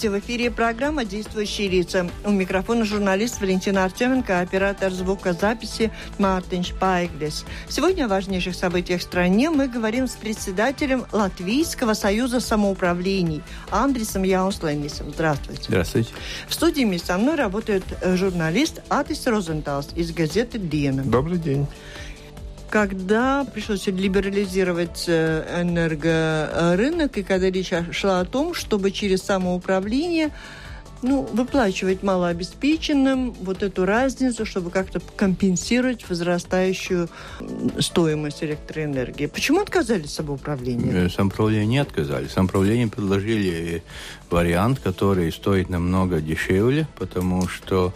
Здравствуйте, в эфире программа «Действующие лица». У микрофона журналист Валентина Артеменко, оператор звукозаписи Мартин Шпайглес. Сегодня о важнейших событиях в стране мы говорим с председателем Латвийского союза самоуправлений Андресом Яунслендисом. Здравствуйте. Здравствуйте. В студии со мной работает журналист Атис Розенталс из газеты «Диена». Добрый день когда пришлось либерализировать э, энергорынок, и когда речь шла о том, чтобы через самоуправление ну, выплачивать малообеспеченным вот эту разницу, чтобы как-то компенсировать возрастающую стоимость электроэнергии. Почему отказались самоуправление? Э, самоуправление не отказали. Самоуправление предложили вариант, который стоит намного дешевле, потому что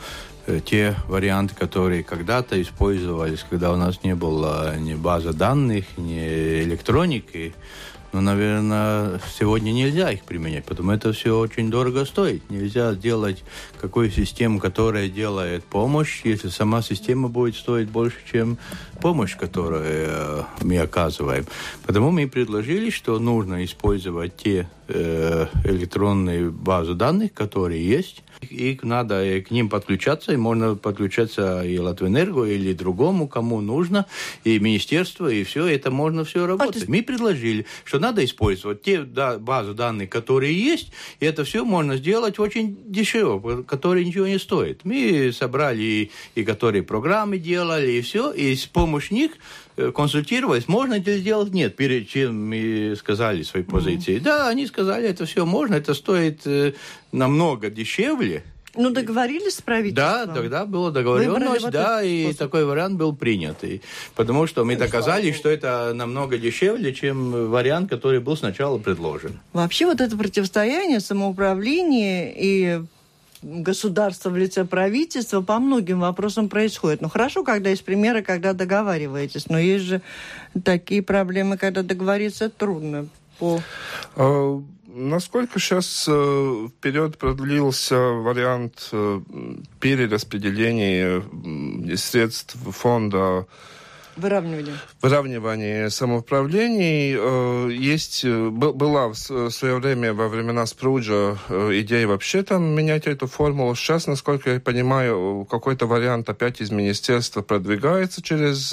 те варианты, которые когда-то использовались, когда у нас не было ни базы данных, ни электроники, ну, наверное, сегодня нельзя их применять, потому это все очень дорого стоит. Нельзя делать какую систему, которая делает помощь, если сама система будет стоить больше, чем помощь, которую э, мы оказываем. Потому мы предложили, что нужно использовать те э, электронные базы данных, которые есть, и надо к ним подключаться, и можно подключаться и Латвэнерго, или другому, кому нужно, и министерство, и все, это можно все работать. А Мы предложили, что надо использовать те да, базы данных, которые есть, и это все можно сделать очень дешево, которые ничего не стоит. Мы собрали и, и которые программы делали, и все, и с помощью них консультировались, можно это сделать, нет, перед чем мы сказали свои позиции. Mm-hmm. Да, они сказали, это все можно, это стоит э, намного дешевле, ну, договорились с правительством? Да, тогда была договоренность, вот да, и способ. такой вариант был принят. И, потому что мы доказали, что это намного дешевле, чем вариант, который был сначала предложен. Вообще вот это противостояние, самоуправление и государства в лице правительства по многим вопросам происходит. Ну, хорошо, когда есть примеры, когда договариваетесь, но есть же такие проблемы, когда договориться трудно. По... А, насколько сейчас э, вперед продлился вариант э, перераспределения средств фонда Выравнивание. Выравнивание самоуправлений. Э, есть, э, была в свое время, во времена Спруджа, э, идея вообще там менять эту формулу. Сейчас, насколько я понимаю, какой-то вариант опять из министерства продвигается через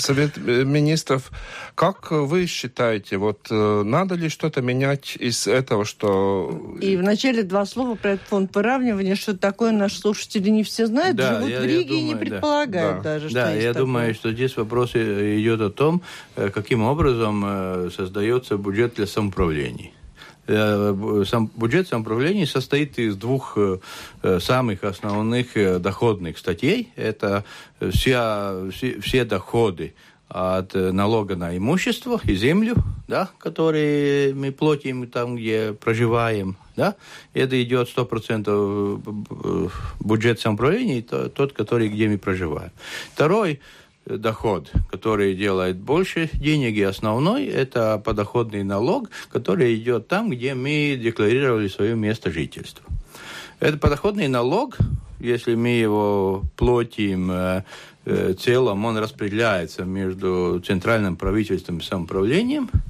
Совет министров. Как вы считаете, вот надо ли что-то менять из этого, что... И вначале два слова про этот фонд выравнивания. Что такое наши слушатели не все знают, да, живут я, в Риге я думаю, и не предполагают да. даже, да, что я думаю, что здесь вопрос идет о том, э, каким образом э, создается бюджет для самоуправлений. Э, сам бюджет самоуправления состоит из двух самых основных доходных статей. Это вся, все, все доходы от налога на имущество и землю, да, которые мы платим там, где проживаем, да, это идет 100% бюджет самоуправления, тот, который, где мы проживаем. Второй доход, который делает больше денег, и основной – это подоходный налог, который идет там, где мы декларировали свое место жительства. Это подоходный налог, если мы его платим э, э, целом, он распределяется между центральным правительством и самоуправлением –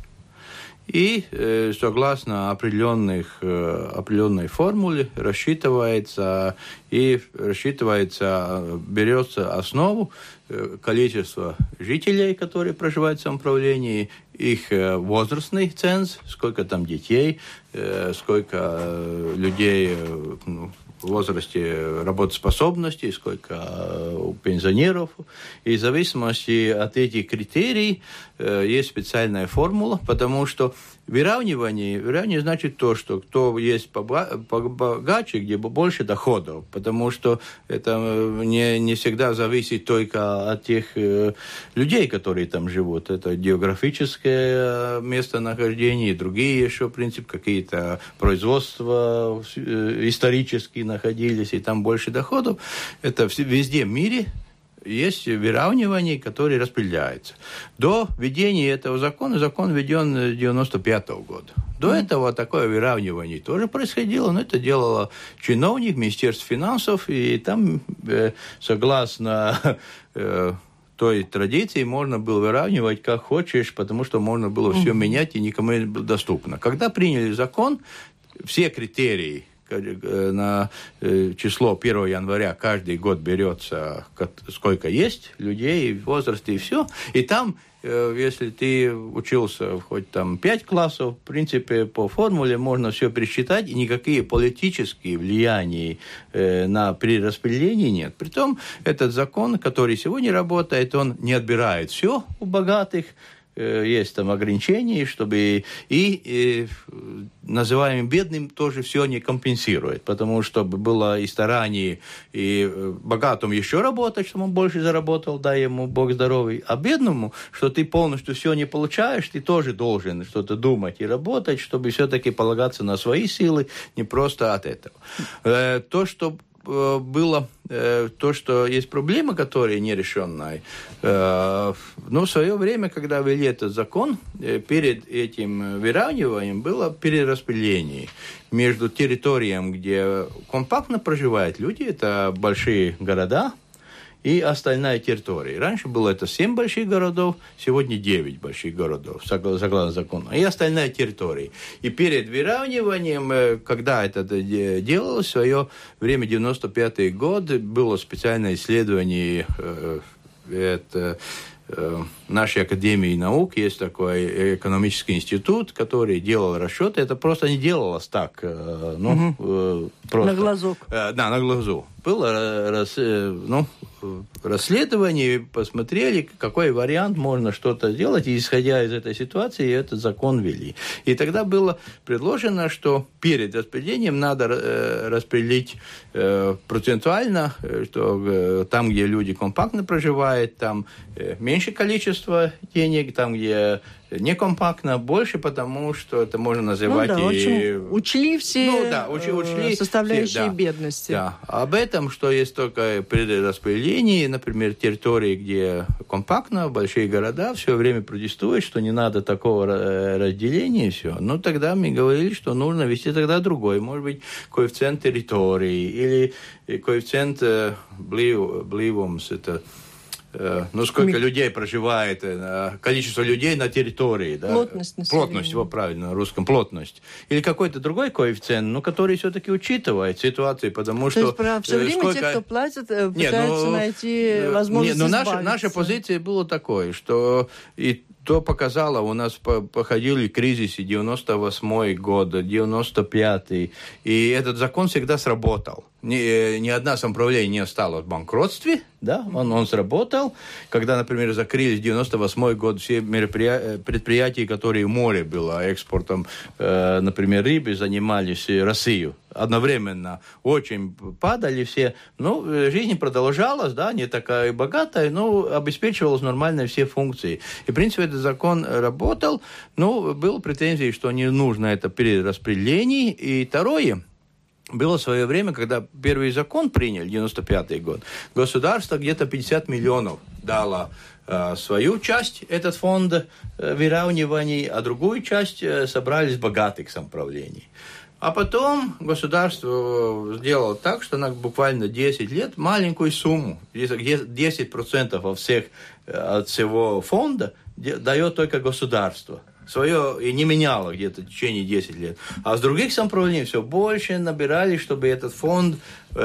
и э, согласно определенных, э, определенной формуле рассчитывается и рассчитывается, берется основу э, количества жителей, которые проживают в самоуправлении, их э, возрастный ценз, сколько там детей, э, сколько э, людей э, ну, возрасте работоспособности, сколько э, у пенсионеров. И в зависимости от этих критерий есть специальная формула, потому что Выравнивание, выравнивание значит то, что кто есть побогаче, где больше доходов, потому что это э, не, не всегда зависит только от тех э, людей, которые там живут. Это географическое местонахождение и другие еще, в принципе, какие-то производства э, исторические находились, и там больше доходов. Это везде в мире есть выравнивание, которое распределяется. До введения этого закона, закон введен 95 -го года. До mm. этого такое выравнивание тоже происходило, но это делало чиновник Министерства финансов, и там, э, согласно э, той традиции, можно было выравнивать как хочешь, потому что можно было mm. все менять и никому не было доступно. Когда приняли закон, все критерии на э, число 1 января каждый год берется, сколько есть людей, возрасте и все. И там э, если ты учился хоть там 5 классов, в принципе, по формуле можно все пересчитать, и никакие политические влияния на перераспределение нет. Притом, этот закон, который сегодня работает, он не отбирает все у богатых, Э, есть там ограничения, чтобы и, и называемым бедным тоже все не компенсирует, потому что было и старание, и э, богатому еще работать, чтобы он больше заработал, дай ему Бог здоровый, а бедному, что ты полностью все не получаешь, ты тоже должен что-то думать и работать, чтобы все-таки полагаться на свои силы, не просто от этого. Э, то, что Э, было э, то, что есть проблема, которая нерешенная. Э, но в свое время, когда ввели этот закон, перед этим выравниванием было перераспределение между территориями, где компактно проживают люди, это большие города, и остальная территория. Раньше было это 7 больших городов, сегодня 9 больших городов, согласно закону. И остальная территория. И перед выравниванием, э, когда это делалось, в свое время, 95 год, было специальное исследование э, это Э, нашей Академии наук есть такой экономический институт, который делал расчеты. Это просто не делалось так. Ну, угу. просто. На глазок. Да, на глазу. Было рас, ну, расследование, посмотрели, какой вариант можно что-то сделать, и исходя из этой ситуации, этот закон ввели. И тогда было предложено, что перед распределением надо распределить процентуально, что там, где люди компактно проживают, там меньше количество денег, там, где некомпактно, больше, потому что это можно называть ну, да, и... учли все ну, да, учли, учли э, составляющие все, да, бедности. Да. Об этом, что есть только перераспределение, например, территории, где компактно, большие города, все время протестуют, что не надо такого э, разделения, и все. Ну, тогда мы говорили, что нужно вести тогда другой, может быть, коэффициент территории или коэффициент э, бливумс, это Э, ну, сколько Ми... людей проживает, э, количество людей на территории. Да? Плотность населения. Плотность, его правильно, на русском, плотность. Или какой-то другой коэффициент, но который все-таки учитывает ситуации, потому То что... Есть, про, все э, время сколько... те, кто платит, пытаются нет, ну, найти возможность нет, но наша, наша позиция была такой, что и то показало, у нас походили кризисы 98 год, 95 и этот закон всегда сработал. Ни, ни одна самоуправление не осталось в банкротстве, да, он, он сработал. Когда, например, закрылись 98 год все мероприятия, предприятия, которые в море было экспортом, э, например, рыбы, занимались Россию одновременно очень падали все. Ну, жизнь продолжалась, да, не такая богатая, но обеспечивалась нормально все функции. И, в принципе, этот закон работал, но был претензии, что не нужно это перераспределение. И второе, было свое время, когда первый закон приняли, 95 год, государство где-то 50 миллионов дало э, свою часть, этот фонд э, выравниваний, а другую часть э, собрали с богатых самоуправлений. А потом государство сделало так, что на буквально 10 лет маленькую сумму, 10% от, всех, от всего фонда дает только государство. Свое и не меняло где-то в течение 10 лет. А с других самоуправлений все больше набирали, чтобы этот фонд э,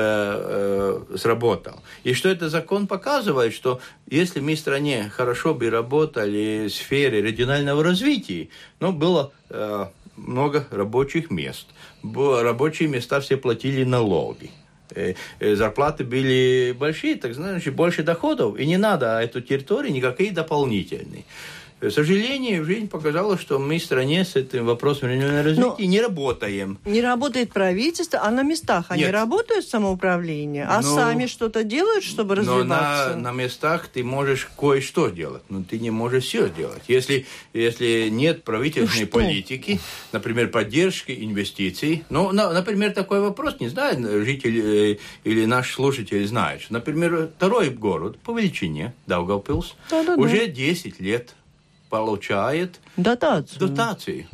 э, сработал. И что этот закон показывает, что если мы в стране хорошо бы работали в сфере регионального развития, ну, было э, много рабочих мест. Рабочие места все платили налоги э, э, зарплаты были большие, так значит, больше доходов, и не надо эту территорию никакие дополнительные. К сожалению, жизнь показала, что мы в стране с этим вопросом регионального развития Но не работаем. Не работает правительство, а на местах они Нет. работают самоуправление, а но, сами что-то делают, чтобы развиваться? Но на, на местах ты можешь кое-что делать, но ты не можешь все сделать. Если, если нет правительственной ну, политики, например, поддержки инвестиций, ну, на, например, такой вопрос, не знаю, житель э, или наш слушатель знает, например, второй город по величине, Даугавпилс, да, да, уже да. 10 лет получает дотацию. дотации.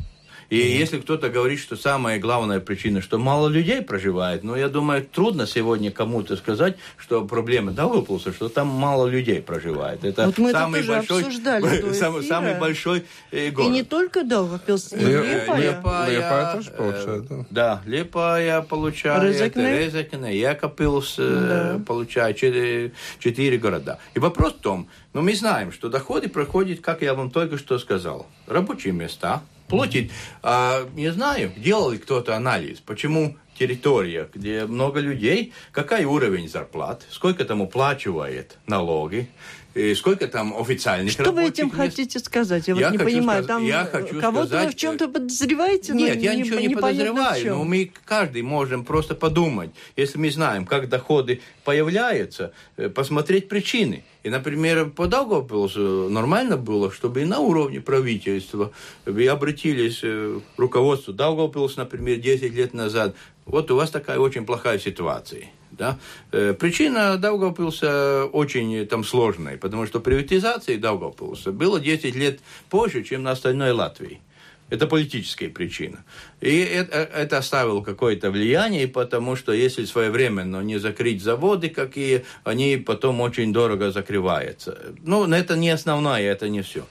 И mm-hmm. если кто-то говорит, что самая главная причина, что мало людей проживает, ну, я думаю, трудно сегодня кому-то сказать, что проблема Даугавпилса, что там мало людей проживает. Это вот мы самый это большой, обсуждали самый, самый большой э, город. И не только Даугавпилс, и Лепая. Лепая, Лепая тоже получает, да? Да, Лепая получает, Резекне, Резекне Якопилс э, да. получает, четыре, четыре города. И вопрос в том, ну, мы знаем, что доходы проходят, как я вам только что сказал, рабочие места – платить. А, не знаю, делал ли кто-то анализ, почему территория, где много людей, какой уровень зарплат, сколько там уплачивает налоги, и сколько там официальных Что вы этим мест? хотите сказать? Я, я вот не понимаю. Сказ... Там я хочу кого-то сказать... вы в чем-то подозреваете? Нет, я не, ничего не, подозреваю, но мы каждый можем просто подумать, если мы знаем, как доходы появляются, э, посмотреть причины. И, например, по Даугавпилсу нормально было, чтобы и на уровне правительства вы обратились э, к руководству Даугавпилса, например, 10 лет назад. Вот у вас такая очень плохая ситуация. Да? Э, причина Даугавпилса очень там сложная, потому что приватизации Даугавпилса было 10 лет позже, чем на остальной Латвии. Это политическая причина. И это, это оставило какое-то влияние, потому что если своевременно не закрыть заводы какие, они потом очень дорого закрываются. Ну, это не основное, это не все.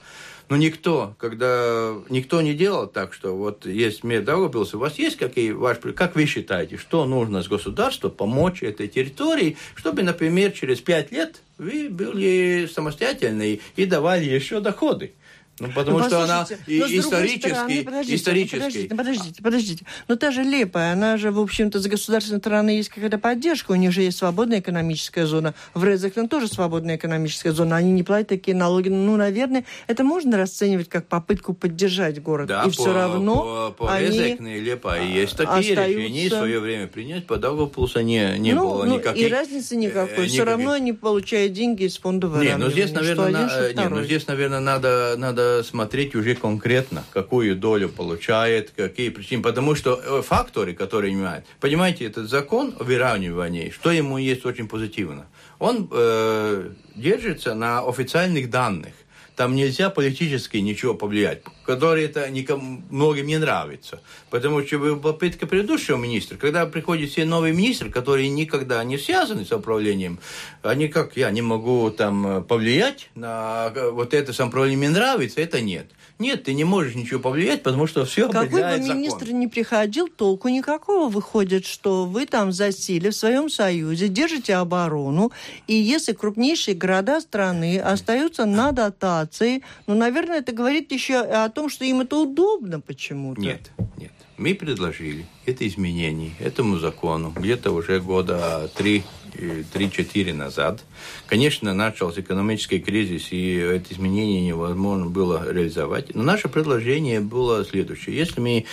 Но никто, когда никто не делал так, что вот есть мир Даугавпилса, у вас есть какие ваш, как вы считаете, что нужно с государством помочь этой территории, чтобы, например, через пять лет вы были самостоятельны и давали еще доходы? Ну, потому ну, что она исторически, стороны, подождите, исторически. Подождите, подождите, подождите. Но та же Лепая, она же, в общем-то, с государственной стороны есть какая-то поддержка. У них же есть свободная экономическая зона. В Резекне тоже свободная экономическая зона. Они не платят такие налоги. Ну, наверное, это можно расценивать как попытку поддержать город. Да, и по, все равно по, по они Резекне и Лепая есть такие остаются... решения. И в свое время принять по Даугавпилсу не, не ну, было ну, никаких... И разницы никакой. Э, все равно они получают деньги из фонда выравнивания. Нет, но здесь, наверное, на... нет, но здесь, наверное, надо, надо смотреть уже конкретно, какую долю получает, какие причины. Потому что э, факторы, которые имеют, понимаете, этот закон о выравнивании, что ему есть очень позитивно, он э, держится на официальных данных. Там нельзя политически ничего повлиять, которые это никому, многим не нравится. Потому что попытка предыдущего министра, когда приходит все новый министр, которые никогда не связаны с управлением, они как я не могу там повлиять на вот это самоуправление мне нравится, это нет. Нет, ты не можешь ничего повлиять, потому что все Какой бы министр закон. ни приходил, толку никакого выходит, что вы там засели в своем союзе, держите оборону, и если крупнейшие города страны остаются на дотации, ну, наверное, это говорит еще о том, что им это удобно почему-то. Нет, нет. Мы предложили это изменение этому закону где-то уже года три 3-4 назад. Конечно, начался экономический кризис, и эти изменения невозможно было реализовать. Но наше предложение было следующее. Если мы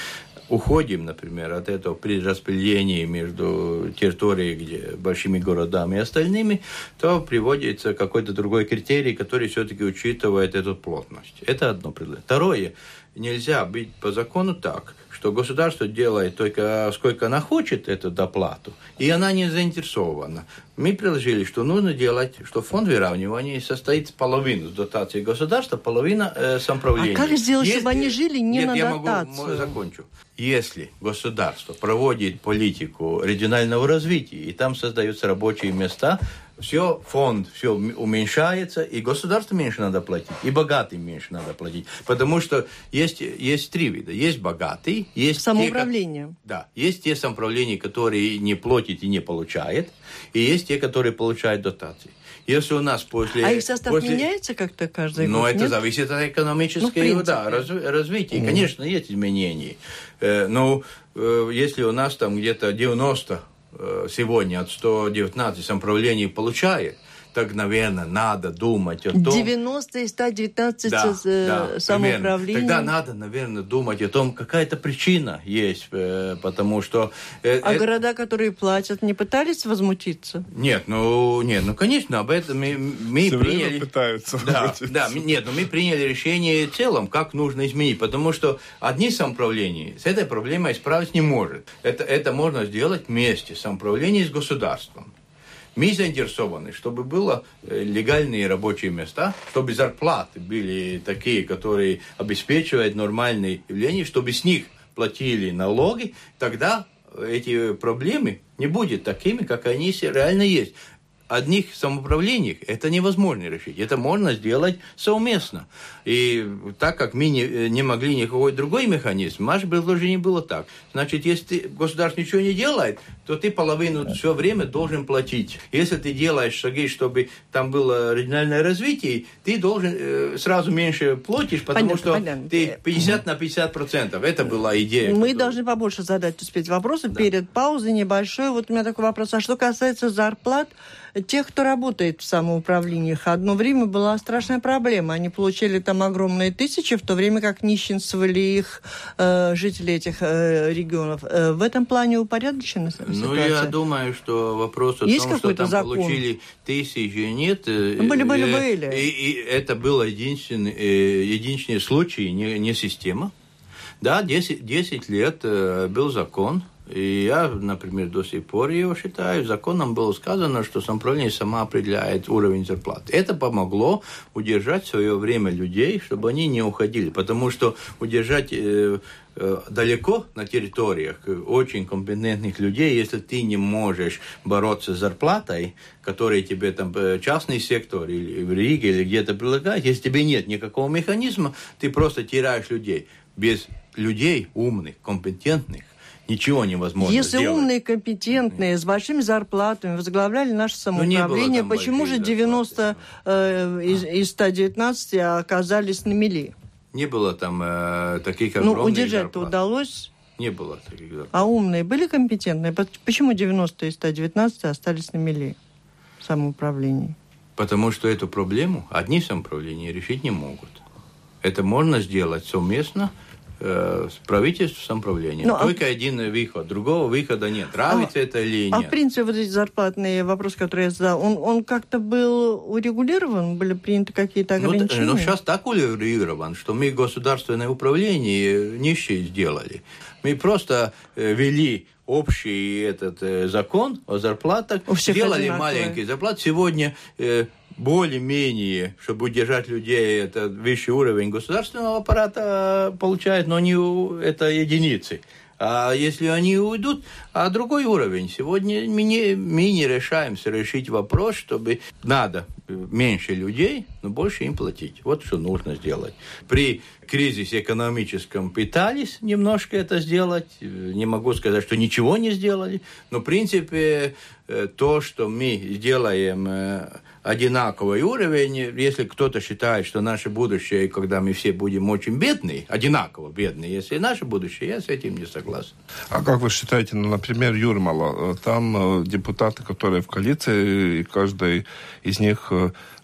уходим, например, от этого перераспределения между территорией, где большими городами и остальными, то приводится какой-то другой критерий, который все-таки учитывает эту плотность. Это одно предложение. Второе, нельзя быть по закону так, что государство делает только сколько она хочет эту доплату, и она не заинтересована. Мы предложили, что нужно делать, что фонд выравнивания состоит половину с дотации государства, половина э, самоуправления. А как сделать, Если... чтобы они жили не Нет, на я дотацию? Могу, закончу. Если государство проводит политику регионального развития, и там создаются рабочие места, все, фонд все уменьшается, и государству меньше надо платить, и богатым меньше надо платить. Потому что есть, есть три вида. Есть богатый, есть... Самоуправление. Те, да, есть те самоуправления, которые не платят и не получают, и есть те, которые получают дотации. Если у нас после... А их состав после... меняется как-то каждый ну, год? Ну, это нет? зависит от экономического ну, да, раз, развития. Mm. Конечно, есть изменения. Э, но э, если у нас там где-то 90 Э, сегодня от 119 самоуправлений получает, так, наверное, надо думать о том... 90 и 119 да, э, да, самоуправлений. Тогда надо, наверное, думать о том, какая-то причина есть, э, потому что... Э, а э, города, которые платят, не пытались возмутиться? Нет, ну, нет, ну, конечно, об этом мы, мы Все приняли... Время пытаются да, да, нет, но мы приняли решение в целом, как нужно изменить, потому что одни самоуправления с этой проблемой справиться не может. Это, это можно сделать вместе, самоуправление с государством. Мы заинтересованы, чтобы было э, легальные рабочие места, чтобы зарплаты были такие, которые обеспечивают нормальные явления, чтобы с них платили налоги, тогда эти проблемы не будут такими, как они реально есть одних самоуправлениях это невозможно решить. Это можно сделать совместно. И так как мы не, не могли никакой другой механизм, наше предложение было так. Значит, если ты, государство ничего не делает, то ты половину все время должен платить. Если ты делаешь шаги, чтобы там было региональное развитие, ты должен э, сразу меньше платишь, потому понятно, что понятно. ты 50 на 50 процентов. Это была идея. Мы которая... должны побольше задать успеть вопросы да. перед паузой небольшой. Вот у меня такой вопрос. А что касается зарплат, тех, кто работает в самоуправлениях. Одно время была страшная проблема. Они получали там огромные тысячи, в то время как нищенствовали их э, жители этих э, регионов. Э, в этом плане упорядочена ситуация? Ну, я думаю, что вопрос о Есть том, что там закон? получили тысячи, нет. Э, были, были, э, были. И, и это был единственный, э, единственный случай, не, не система. Да, 10, 10 лет был закон, и я, например, до сих пор его считаю, законом было сказано, что самоуправление сама определяет уровень зарплаты. Это помогло удержать в свое время людей, чтобы они не уходили. Потому что удержать э, э, далеко на территориях очень компетентных людей, если ты не можешь бороться с зарплатой, которая тебе там э, частный сектор или в Риге или где-то предлагает, если тебе нет никакого механизма, ты просто теряешь людей. Без людей умных, компетентных, ничего невозможно Если сделать. умные, компетентные, с большими зарплатами возглавляли наше ну, самоуправление, почему же 90 э, из, из 119 оказались на мели? Не было там э, таких огромных Ну, удержать-то удалось? Не было таких зарплат. А умные были компетентные? Почему 90 из 119 остались на мели в самоуправлении? Потому что эту проблему одни самоуправления решить не могут. Это можно сделать совместно э, с правительством самоуправления. Ну, а Только а... один выход, другого выхода нет. Нравится а, это или нет. А в принципе вот эти зарплатные вопросы, которые я задал, он, он как-то был урегулирован, были приняты какие-то ограничения? Ну, ну, сейчас так урегулирован, что мы государственное управление нищие сделали. Мы просто э, вели общий этот э, закон о зарплатах, сделали маленькие зарплаты. Сегодня э, более-менее, чтобы удержать людей, это высший уровень государственного аппарата получает, но не это единицы. А если они уйдут, а другой уровень. Сегодня мы не, мы не решаемся решить вопрос, чтобы надо меньше людей, но больше им платить. Вот что нужно сделать. При кризисе экономическом пытались немножко это сделать. Не могу сказать, что ничего не сделали. Но, в принципе, э, то, что мы делаем э, одинаковый уровень, если кто-то считает, что наше будущее, когда мы все будем очень бедные, одинаково бедные, если наше будущее, я с этим не согласен. А как вы считаете, ну, например, Юрмала, там э, депутаты, которые в коалиции, и каждый из них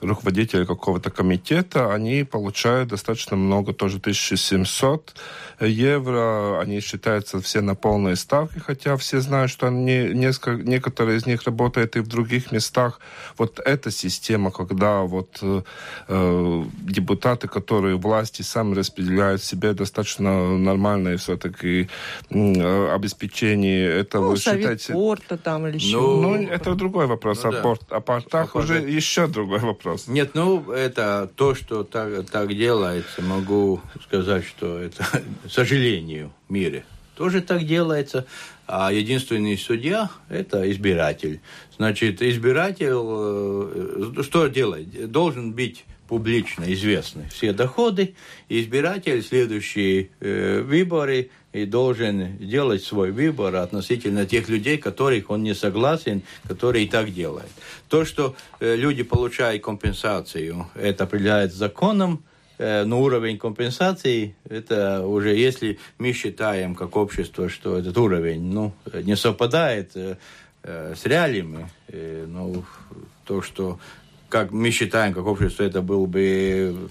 руководители какого-то комитета, они получают достаточно много, тоже 1700 евро. Они считаются все на полной ставке, хотя все знают, что они, несколько, некоторые из них работают и в других местах. Вот эта система, когда вот э, депутаты, которые власти сами распределяют себе достаточно нормальное все-таки э, обеспечение, это ну, вы считаете... порта там или еще. Ну, ну, это другой вопрос. Ну, да. о, порт, о портах а уже еще другой вопрос. Нет, ну, это то, что так, так делается, могу сказать, что это, к сожалению, в мире тоже так делается. А единственный судья – это избиратель. Значит, избиратель э, что делает? Должен быть публично известны все доходы. Избиратель следующие э, выборы и должен делать свой выбор относительно тех людей, которых он не согласен, которые и так делают. То, что э, люди получают компенсацию, это определяется законом, э, но уровень компенсации, это уже если мы считаем как общество, что этот уровень ну, не совпадает э, э, с реалиями, ну, то, что как мы считаем, как общество, это был бы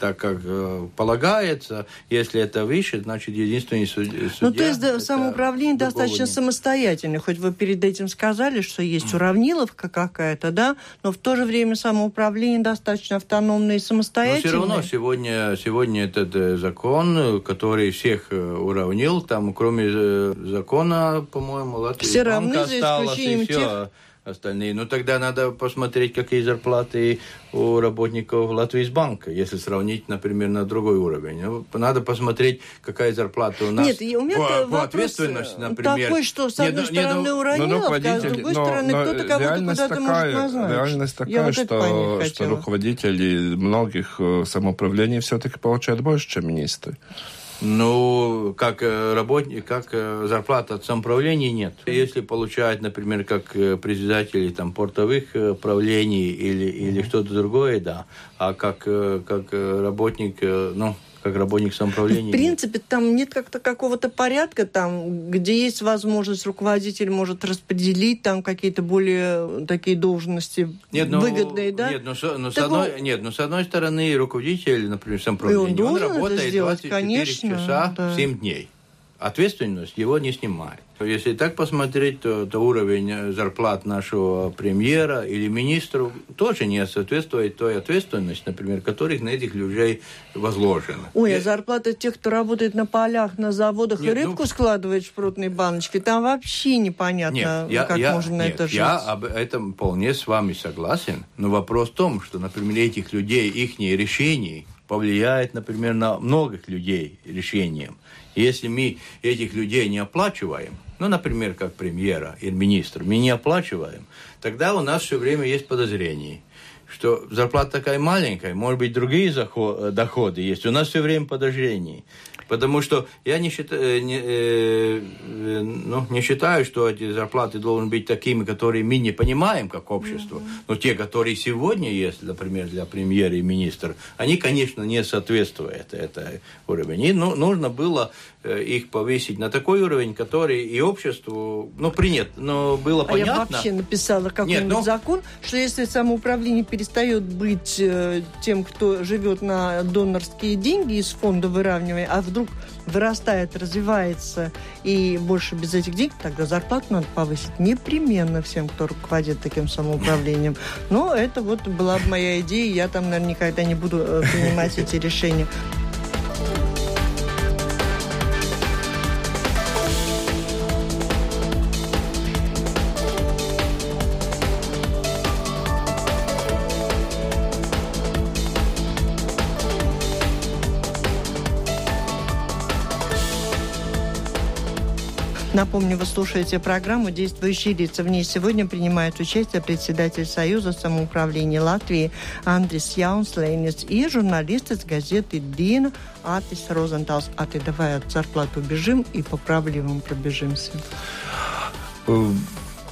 так, как э, полагается. Если это выше, значит, единственный судья... Ну, то есть да, самоуправление достаточно нет. самостоятельное. Хоть вы перед этим сказали, что есть уравниловка какая-то, да, но в то же время самоуправление достаточно автономное и самостоятельное. Но все равно сегодня, сегодня этот э, закон, который всех э, уравнил, там, кроме закона, по-моему, Латвия все равны, за исключением тех остальные. Ну, тогда надо посмотреть, какие зарплаты у работников Латвийсбанка, если сравнить, например, на другой уровень. Ну, надо посмотреть, какая зарплата у нас Нет, у меня по, по ответственности, например. Такой, что с одной нет, стороны нет, урониловка, ну, а с другой но, стороны кто-то кого-то куда-то такая, может назначить. Реальность такая, вот что, что руководители многих э, самоуправлений все-таки получают больше, чем министры. Ну, как э, работник, как э, зарплата от самоуправления нет. Если получает, например, как э, председатель там, портовых правлений или, или что-то другое, да. А как, как работник, ну, как работник самоуправления. В принципе, там нет как-то какого-то порядка, там, где есть возможность, руководитель может распределить там какие-то более такие должности нет, ну, выгодные, да? Нет, но, ну, но, с одной, он... нет, но с одной стороны руководитель, например, самоуправления, он, он работает сделать, 24 конечно, часа да. 7 дней. Ответственность его не снимает. Если так посмотреть, то, то уровень зарплат нашего премьера или министру тоже не соответствует той ответственности, например, которых на этих людей возложено. Ой, а зарплата тех, кто работает на полях, на заводах нет, и рыбку ну, складывает в шпротные баночки, там вообще непонятно, нет, я, как я, можно нет, это жить. Я об этом вполне с вами согласен, но вопрос в том, что, например, этих людей, их решений повлияет, например, на многих людей решением. Если мы этих людей не оплачиваем, ну, например, как премьера или министр, мы не оплачиваем, тогда у нас все время есть подозрения, что зарплата такая маленькая, может быть, другие доходы есть. У нас все время подозрения. Потому что я не считаю, э, не, э, э, ну, не считаю, что эти зарплаты должны быть такими, которые мы не понимаем как общество. Mm-hmm. Но те, которые сегодня есть, например, для премьера и министра, они, конечно, не соответствуют этой уровню. И ну, нужно было их повысить на такой уровень, который и обществу, ну, принят, но было а понятно. я вообще написала какой-нибудь Нет, ну... закон, что если самоуправление перестает быть э, тем, кто живет на донорские деньги из фонда выравнивания, а вдруг вдруг вырастает, развивается и больше без этих денег, тогда зарплату надо повысить непременно всем, кто руководит таким самоуправлением. Но это вот была бы моя идея, я там, наверное, никогда не буду э, принимать эти решения. Напомню, вы слушаете программу «Действующие лица». В ней сегодня принимает участие председатель Союза самоуправления Латвии Андрис Яунслейнис и журналист из газеты «Дина» Атис Розенталс. А ты давай от зарплаты убежим и по проблемам пробежимся. Э,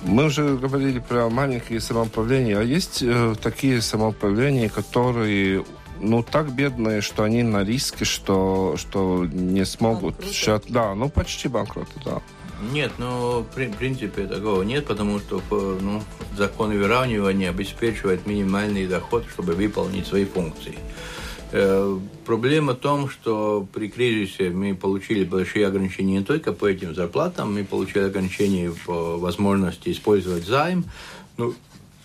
мы уже говорили про маленькие самоуправления, а есть э, такие самоуправления, которые ну, так бедные, что они на риске, что, что не смогут... Сейчас, да, ну, почти банкроты, да. Нет, ну, в принципе, такого нет, потому что ну, закон выравнивания обеспечивает минимальный доход, чтобы выполнить свои функции. Э, проблема в том, что при кризисе мы получили большие ограничения не только по этим зарплатам, мы получили ограничения по возможности использовать займ. Ну,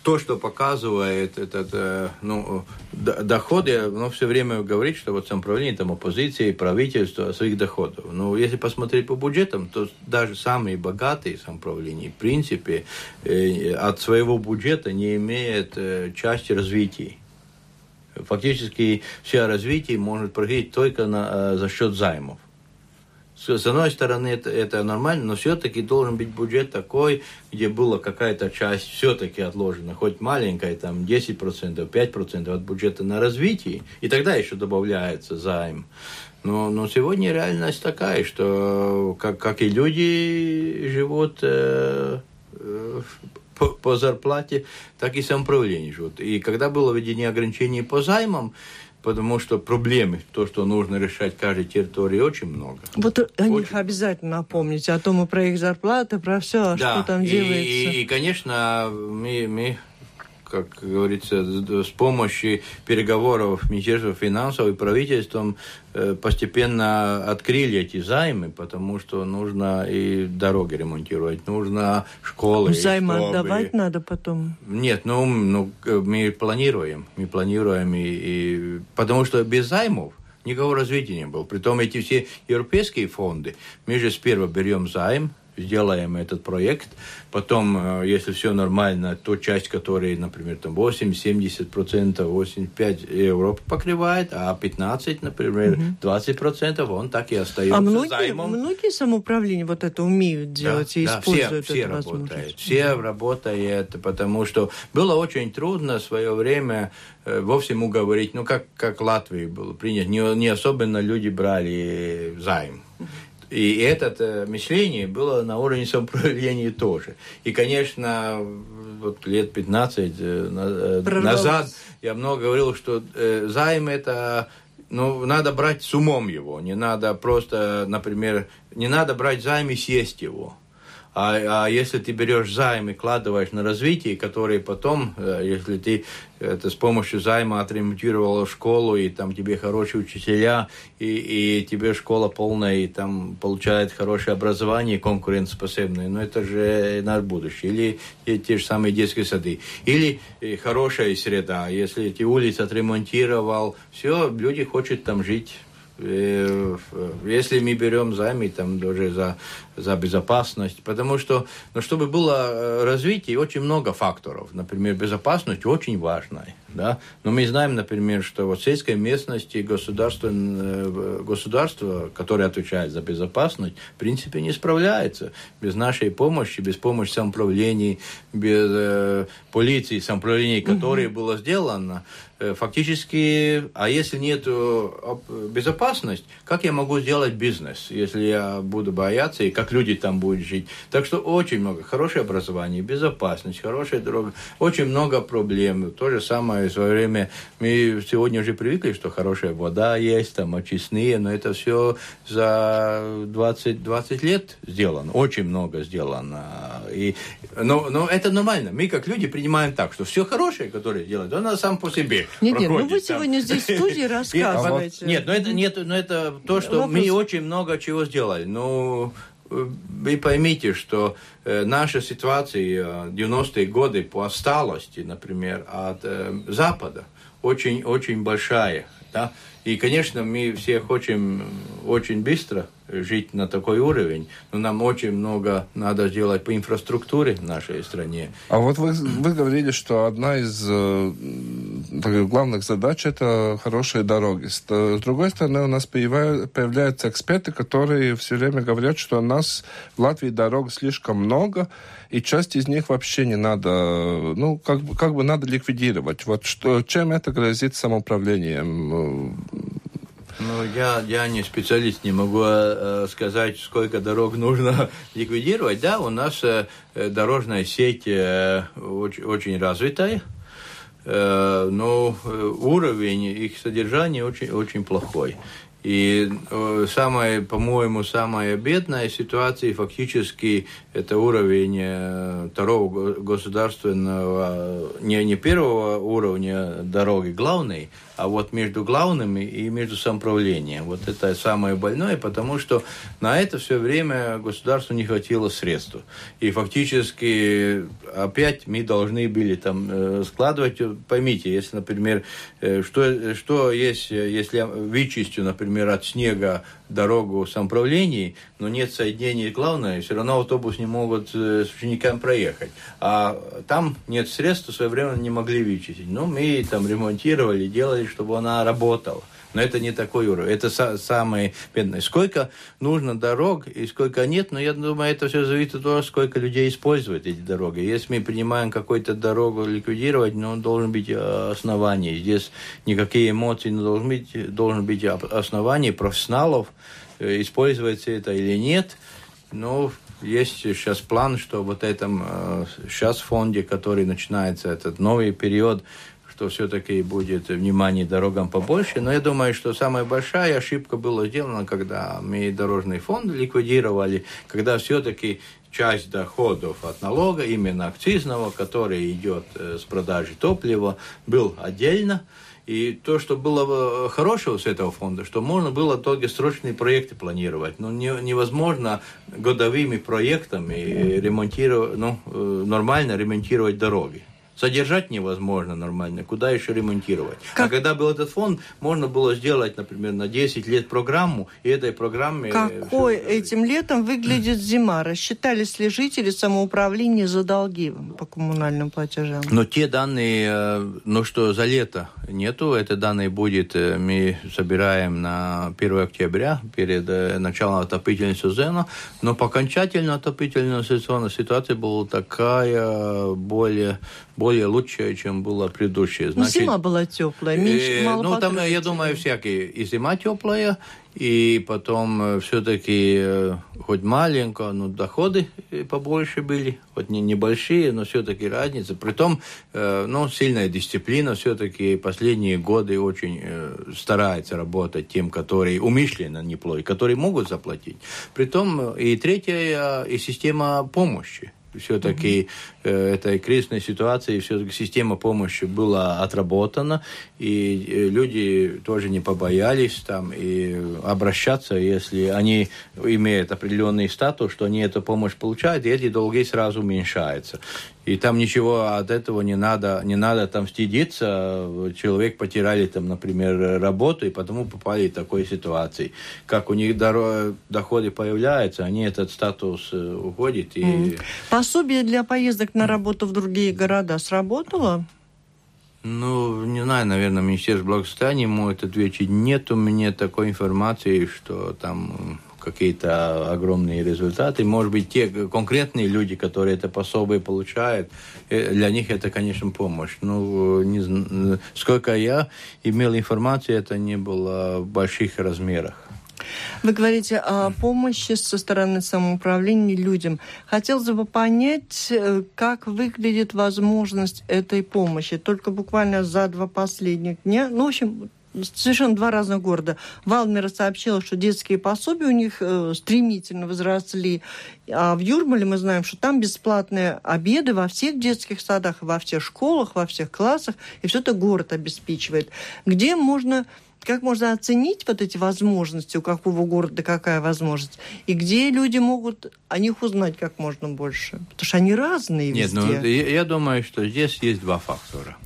то, что показывает этот, э, ну, доходы, ну, все время говорит, что вот самоуправление, там, оппозиции, правительство своих доходов. Но если посмотреть по бюджетам, то даже самые богатые самоуправления, в принципе, э, от своего бюджета не имеют э, части развития. Фактически все развитие может проходить только на, за счет займов. С одной стороны, это, это нормально, но все-таки должен быть бюджет такой, где была какая-то часть все-таки отложена, хоть маленькая, там 10%, 5% от бюджета на развитие, и тогда еще добавляется займ. Но, но сегодня реальность такая, что как, как и люди живут э, э, по, по зарплате, так и самоуправление живут. И когда было введение ограничений по займам, потому что проблемы, то, что нужно решать каждой территории, очень много. Вот о очень. них обязательно напомните, о том и про их зарплаты, про все, да, что там и, делается. И, и конечно, мы, мы как говорится, с помощью переговоров Министерства финансов и правительством э, постепенно открыли эти займы, потому что нужно и дороги ремонтировать, нужно школы. Ну, займы чтобы... отдавать надо потом? Нет, ну, ну мы планируем, мы планируем, и, и... потому что без займов никакого развития не было. Притом эти все европейские фонды, мы же сперва берем займ, сделаем этот проект. Потом, э, если все нормально, то часть, которая, например, там 80-70%, 85% Европа покрывает, а 15%, например, угу. 20% он так и остается а многие, займом. многие самоуправления вот это умеют делать да, и да, используют все, все работают. Все угу. работают, потому что было очень трудно в свое время э, вовсе уговорить, ну, как, как Латвии было принято, не, не особенно люди брали займ. И это э, мышление было на уровне самоуправления тоже. И, конечно, вот лет 15 э, э, назад я много говорил, что займ это ну, надо брать с умом его, не надо просто, например, не надо брать займ и съесть его. А, а если ты берешь займ и кладываешь на развитие, которые потом, э, если ты это с помощью займа отремонтировала школу, и там тебе хорошие учителя, и, и тебе школа полная, и там получает хорошее образование конкурентоспособное, но это же наш будущее. Или и те же самые детские сады. Или э, хорошая среда. Если эти улицы отремонтировал, все, люди хотят там жить Э, если мы берем займи там даже за, за безопасность, потому что, ну, чтобы было э, развитие, очень много факторов. Например, безопасность очень важная. Да? Но мы знаем, например, что в сельской местности государство, э, государство, которое отвечает за безопасность, в принципе не справляется. Без нашей помощи, без помощи самоуправлений, без э, полиции, самоуправлений, которые угу. было сделано, Э, фактически, а если нет безопасности, как я могу сделать бизнес, если я буду бояться, и как люди там будут жить? Так что очень много. Хорошее образование, безопасность, хорошая дорога, очень много проблем. То же самое в свое время. Мы сегодня уже привыкли, что хорошая вода есть, там очистные, но это все за 20, 20 лет сделано. Очень много сделано. И, но, но это нормально. Мы, как люди, принимаем так, что все хорошее, которое делают, оно сам по себе нет, нет, ну вы сегодня здесь в студии рассказываете. Нет, но это, нет, но это то, что мы очень много чего сделали. Ну, вы поймите, что э, наша ситуация 90-е годы по отсталости, например, от э, Запада очень-очень большая. Да? И, конечно, мы все хотим очень быстро жить на такой уровень, но нам очень много надо сделать по инфраструктуре в нашей стране. А вот вы, вы говорили, что одна из э, главных задач это хорошие дороги. С, с другой стороны, у нас появляются эксперты, которые все время говорят, что у нас в Латвии дорог слишком много, и часть из них вообще не надо, ну, как бы, как бы надо ликвидировать. Вот что, чем это грозит самоуправлением? Ну, я, я не специалист, не могу э, сказать, сколько дорог нужно ликвидировать. Да, у нас э, дорожная сеть э, очень, очень развитая, э, но э, уровень их содержания очень, очень плохой. И э, самая, по-моему, самая бедная ситуация фактически это уровень э, второго государственного, не, не первого уровня дороги главной, а вот между главными и между самоуправлением. Вот это самое больное, потому что на это все время государству не хватило средств. И фактически опять мы должны были там э, складывать. Поймите, если, например, э, что, что есть, если вычистю, например, от снега дорогу самоуправлений, но нет соединения главное, все равно автобус не могут э, с учениками проехать. А там нет средств, в свое не могли вычистить. Ну, мы там ремонтировали, делали, чтобы она работала. Но это не такой уровень. Это са- самое бедное. Сколько нужно дорог и сколько нет, но я думаю, это все зависит от того, сколько людей используют эти дороги. Если мы принимаем какую-то дорогу ликвидировать, ну, должен быть э, основание. Здесь никакие эмоции не должны быть. Должен быть основание профессионалов, э, используется это или нет. Но есть сейчас план, что вот этом э, сейчас фонде, который начинается этот новый период, что все-таки будет внимание дорогам побольше. Но я думаю, что самая большая ошибка была сделана, когда мы дорожный фонд ликвидировали, когда все-таки часть доходов от налога, именно акцизного, который идет э, с продажи топлива, был отдельно. И то, что было хорошего с этого фонда, что можно было долгосрочные проекты планировать. Но не, невозможно годовыми проектами ремонтировать, ну, нормально ремонтировать дороги содержать невозможно нормально, куда еще ремонтировать. А как... А когда был этот фонд, можно было сделать, например, на 10 лет программу, и этой программе... Какой все... этим летом выглядит зима? Рассчитались ли жители самоуправления за долги по коммунальным платежам? Но те данные, э, ну что за лето нету, это данные будет, э, мы собираем на 1 октября, перед э, началом отопительного сезона, но по окончательно отопительного сезона ситуация была такая более более лучшая, чем была предыдущая. Ну, Значит, зима была теплая, меньше, э, мало Ну, там, я думаю, всякие. И зима теплая, и потом э, все-таки, э, хоть маленько, но доходы э, побольше были, хоть не небольшие, но все-таки разница. Притом, ну, сильная дисциплина все-таки последние годы очень старается работать тем, которые умышленно не платят, которые могут заплатить. Притом, и третья, и система помощи все-таки mm-hmm. э, этой кризисной ситуации все-таки система помощи была отработана, и э, люди тоже не побоялись там и обращаться, если они имеют определенный статус, что они эту помощь получают, и эти долги сразу уменьшаются. И там ничего от этого не надо, не надо там стыдиться. Человек потеряли там, например, работу, и потому попали в такой ситуации. Как у них доходы появляются, они этот статус э, уходит. И... Пособие для поездок на работу в другие города сработало? Ну, не знаю, наверное, Министерство благосостояния может ответить. Нет у меня такой информации, что там какие-то огромные результаты. Может быть, те конкретные люди, которые это пособие получают, э, для них это, конечно, помощь. Ну, не, сколько я имел информации, это не было в больших размерах. Вы говорите о помощи со стороны самоуправления людям. Хотелось бы понять, э, как выглядит возможность этой помощи. Только буквально за два последних дня, ну, в общем, совершенно два разных города. Валмера сообщила, что детские пособия у них э, стремительно возросли. А в Юрмале мы знаем, что там бесплатные обеды во всех детских садах, во всех школах, во всех классах. И все это город обеспечивает. Где можно как можно оценить вот эти возможности, у какого города какая возможность, и где люди могут о них узнать как можно больше? Потому что они разные Нет, ну, везде. ну, я, я думаю, что здесь есть два фактора.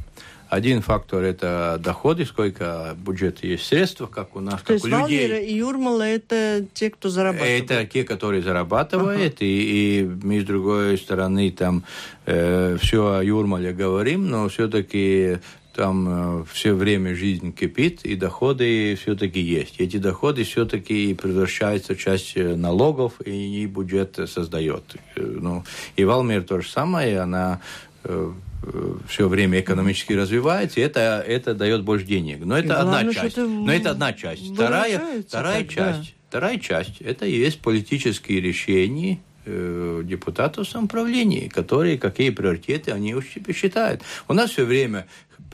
Один фактор – это доходы, сколько бюджета есть средств, как у нас, То как есть у людей. Валмира и Юрмала – это те, кто зарабатывает? Это те, которые зарабатывают, ага. и, и мы, с другой стороны, там э, все о Юрмале говорим, но все-таки там э, все время жизнь кипит, и доходы все-таки есть. Эти доходы все-таки превращаются в часть э, налогов, и, и бюджет создает. Э, ну, и Валмир то же самое, она э, все время экономически развивается, и это, это дает больше денег. Но это Главное, одна часть. Это Но это одна часть. Вторая, вторая часть. Вторая часть – это и есть политические решения, э, депутатов самоуправления, которые какие приоритеты они у себя считают. У нас все время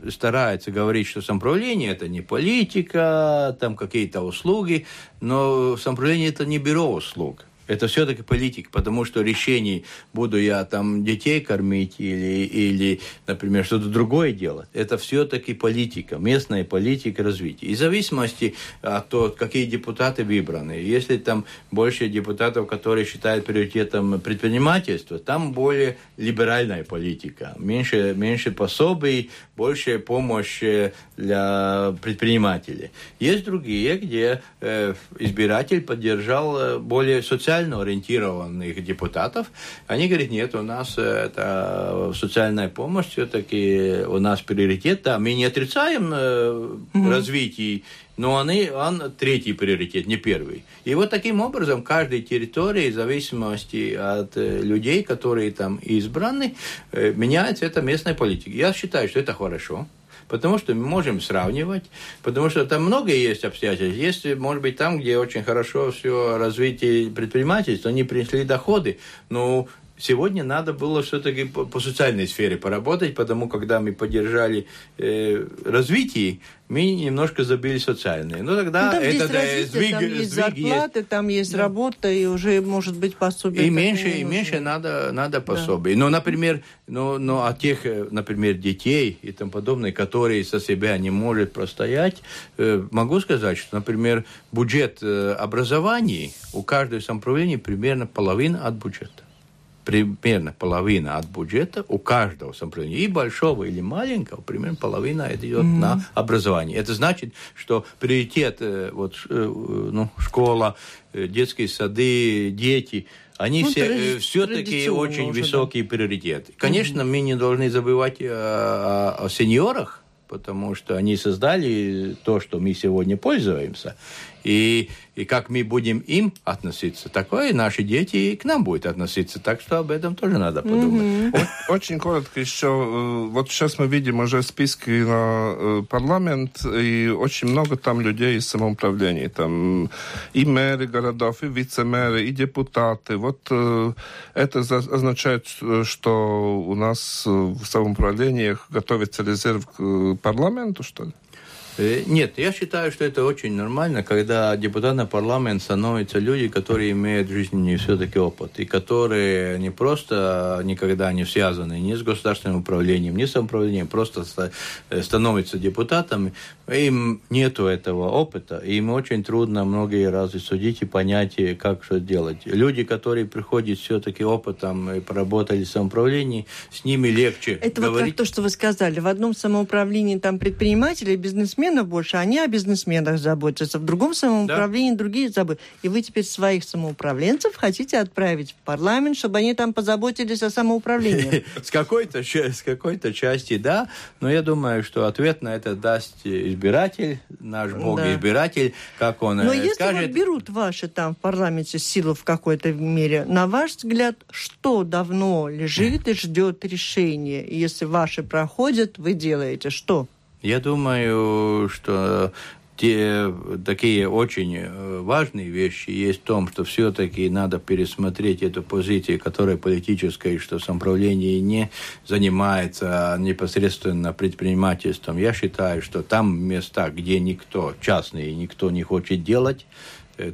старается говорить, что самоуправление это не политика, там какие-то услуги, но самоуправление это не бюро услуг. Это все-таки политика, потому что решений, буду я там детей кормить или, или например, что-то другое делать, это все-таки политика, местная политика развития. И в зависимости от того, какие депутаты выбраны, если там больше депутатов, которые считают приоритетом предпринимательства, там более либеральная политика, меньше, меньше пособий, больше помощи для предпринимателей. Есть другие, где э, избиратель поддержал э, более социальные социально ориентированных депутатов, они говорят, нет, у нас это социальная помощь, все-таки у нас приоритет, да, мы не отрицаем mm-hmm. развитие, но они, он третий приоритет, не первый. И вот таким образом каждой территории, в зависимости от э, людей, которые там избраны, меняется эта местная политика. Я считаю, что это хорошо потому что мы можем сравнивать, потому что там много есть обстоятельств. Есть, может быть, там, где очень хорошо все развитие предпринимательства, они принесли доходы, но сегодня надо было все-таки по, по социальной сфере поработать, потому когда мы поддержали э, развитие, мы немножко забили социальные. Ну тогда ну, там это да, развитие, сдвиг, там есть сдвиг зарплаты, есть. там есть Да. работа, и уже может быть пособие. И меньше, и нужно. меньше надо, надо пособий. Но, например, ну, ну, от тех, э, например, детей и тому подобное, которые со себя не может простоять, э, могу сказать, что, например, бюджет э, образования у каждого самоуправления примерно половина от бюджета. Примерно половина от бюджета у каждого самоуправления, и большого, или маленького, примерно половина идет на образование. Это значит, что приоритет, э, вот, э, ну, школа, э, детские сады, дети, они Ну, все все-таки очень уже, да. высокий приоритет. Конечно, мы не должны забывать о, о сеньорах, потому что они создали то, что мы сегодня пользуемся. И, и как мы будем им относиться, такое и наши дети и к нам будут относиться. Так что об этом тоже надо подумать. Очень коротко еще. э, Вот сейчас мы видим уже списки на э, парламент, и очень много там людей из самоуправления. Там и мэры городов, и вице-мэры, и депутаты. Вот э, это означает, что у нас в самоуправлениях готовится резерв к парламенту, что ли? Э, Нет, я считаю, что это очень нормально, когда депутат на парламент становятся люди, которые имеют жизни все-таки опыт, и которые не просто никогда не связаны ни с государственным управлением, ни с самоуправлением, просто э, становятся депутатами, им нету этого опыта, и им очень трудно многие разы судить и понять, э, как что делать. Люди, которые приходят все-таки опытом и поработали в самоуправлении, с ними легче Это вот говорить. как то, что вы сказали. В одном самоуправлении там предприниматели, бизнесменов больше, они о бизнесменах заботятся. В другом самоуправлении другие заботятся. И вы теперь своих самоуправленцев хотите отправить в парламент, чтобы они там позаботились о самоуправлении. С какой-то, с какой-то части, да, но я думаю, что ответ на это даст избиратель, наш бог Да. избиратель, как он э, Но если скажет. вот берут ваши там в парламенте силу в какой-то мере, на ваш взгляд, что давно лежит и ждет решения? Если ваши проходят, вы делаете что? Я думаю, что те такие очень э, важные вещи есть в том, что все-таки надо пересмотреть эту позицию, которая политическая, что самоуправление не занимается непосредственно предпринимательством. Я считаю, что там места, где никто, частные, никто не хочет делать,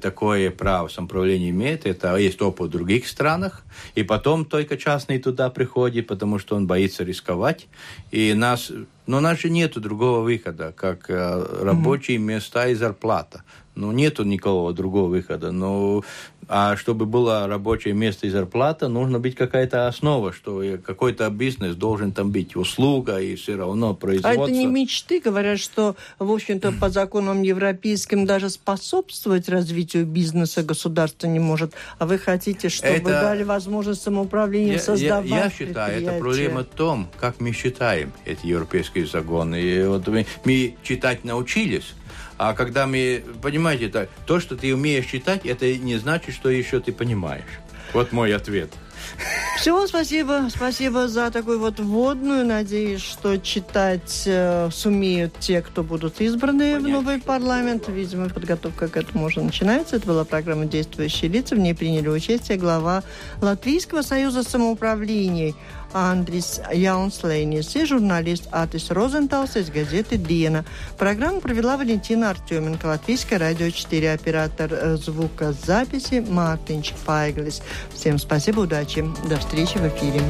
такое право самоуправление имеет, это есть опыт в других странах, и потом только частный туда приходит, потому что он боится рисковать, и нас, но у нас же нету другого выхода, как э, рабочие места и зарплата. Ну, нету никакого другого выхода. Ну, а чтобы было рабочее место и зарплата, нужно быть какая-то основа, что какой-то бизнес должен там быть, услуга и все равно А производство. это не мечты, говорят, что, в общем-то, по законам европейским даже способствовать развитию бизнеса государство не может. А вы хотите, чтобы Это- дали возможность самоуправлению Я, я- создавать я считаю, это проблема в том, как мы считаем эти европейские законы. И вот мы, мы читать научились, а когда мы, понимаете, так, то, что ты умеешь читать, это не значит, что еще ты понимаешь. Вот мой ответ. Всего спасибо. Спасибо за такую вот вводную. Надеюсь, что читать э, сумеют те, кто будут избраны в Понятно, новый что парламент. Видимо, подготовка к этому уже начинается. Это была программа «Действующие лица». В ней приняли участие глава Латвийского союза самоуправлений Андрис Яунслейнис и журналист Атис Розенталс из газеты «Диена». Программу провела Валентина Артеменко, Латвийское радио 4, оператор э, звукозаписи Мартинч Пайглис. Всем спасибо, удачи. До встречи в эфире.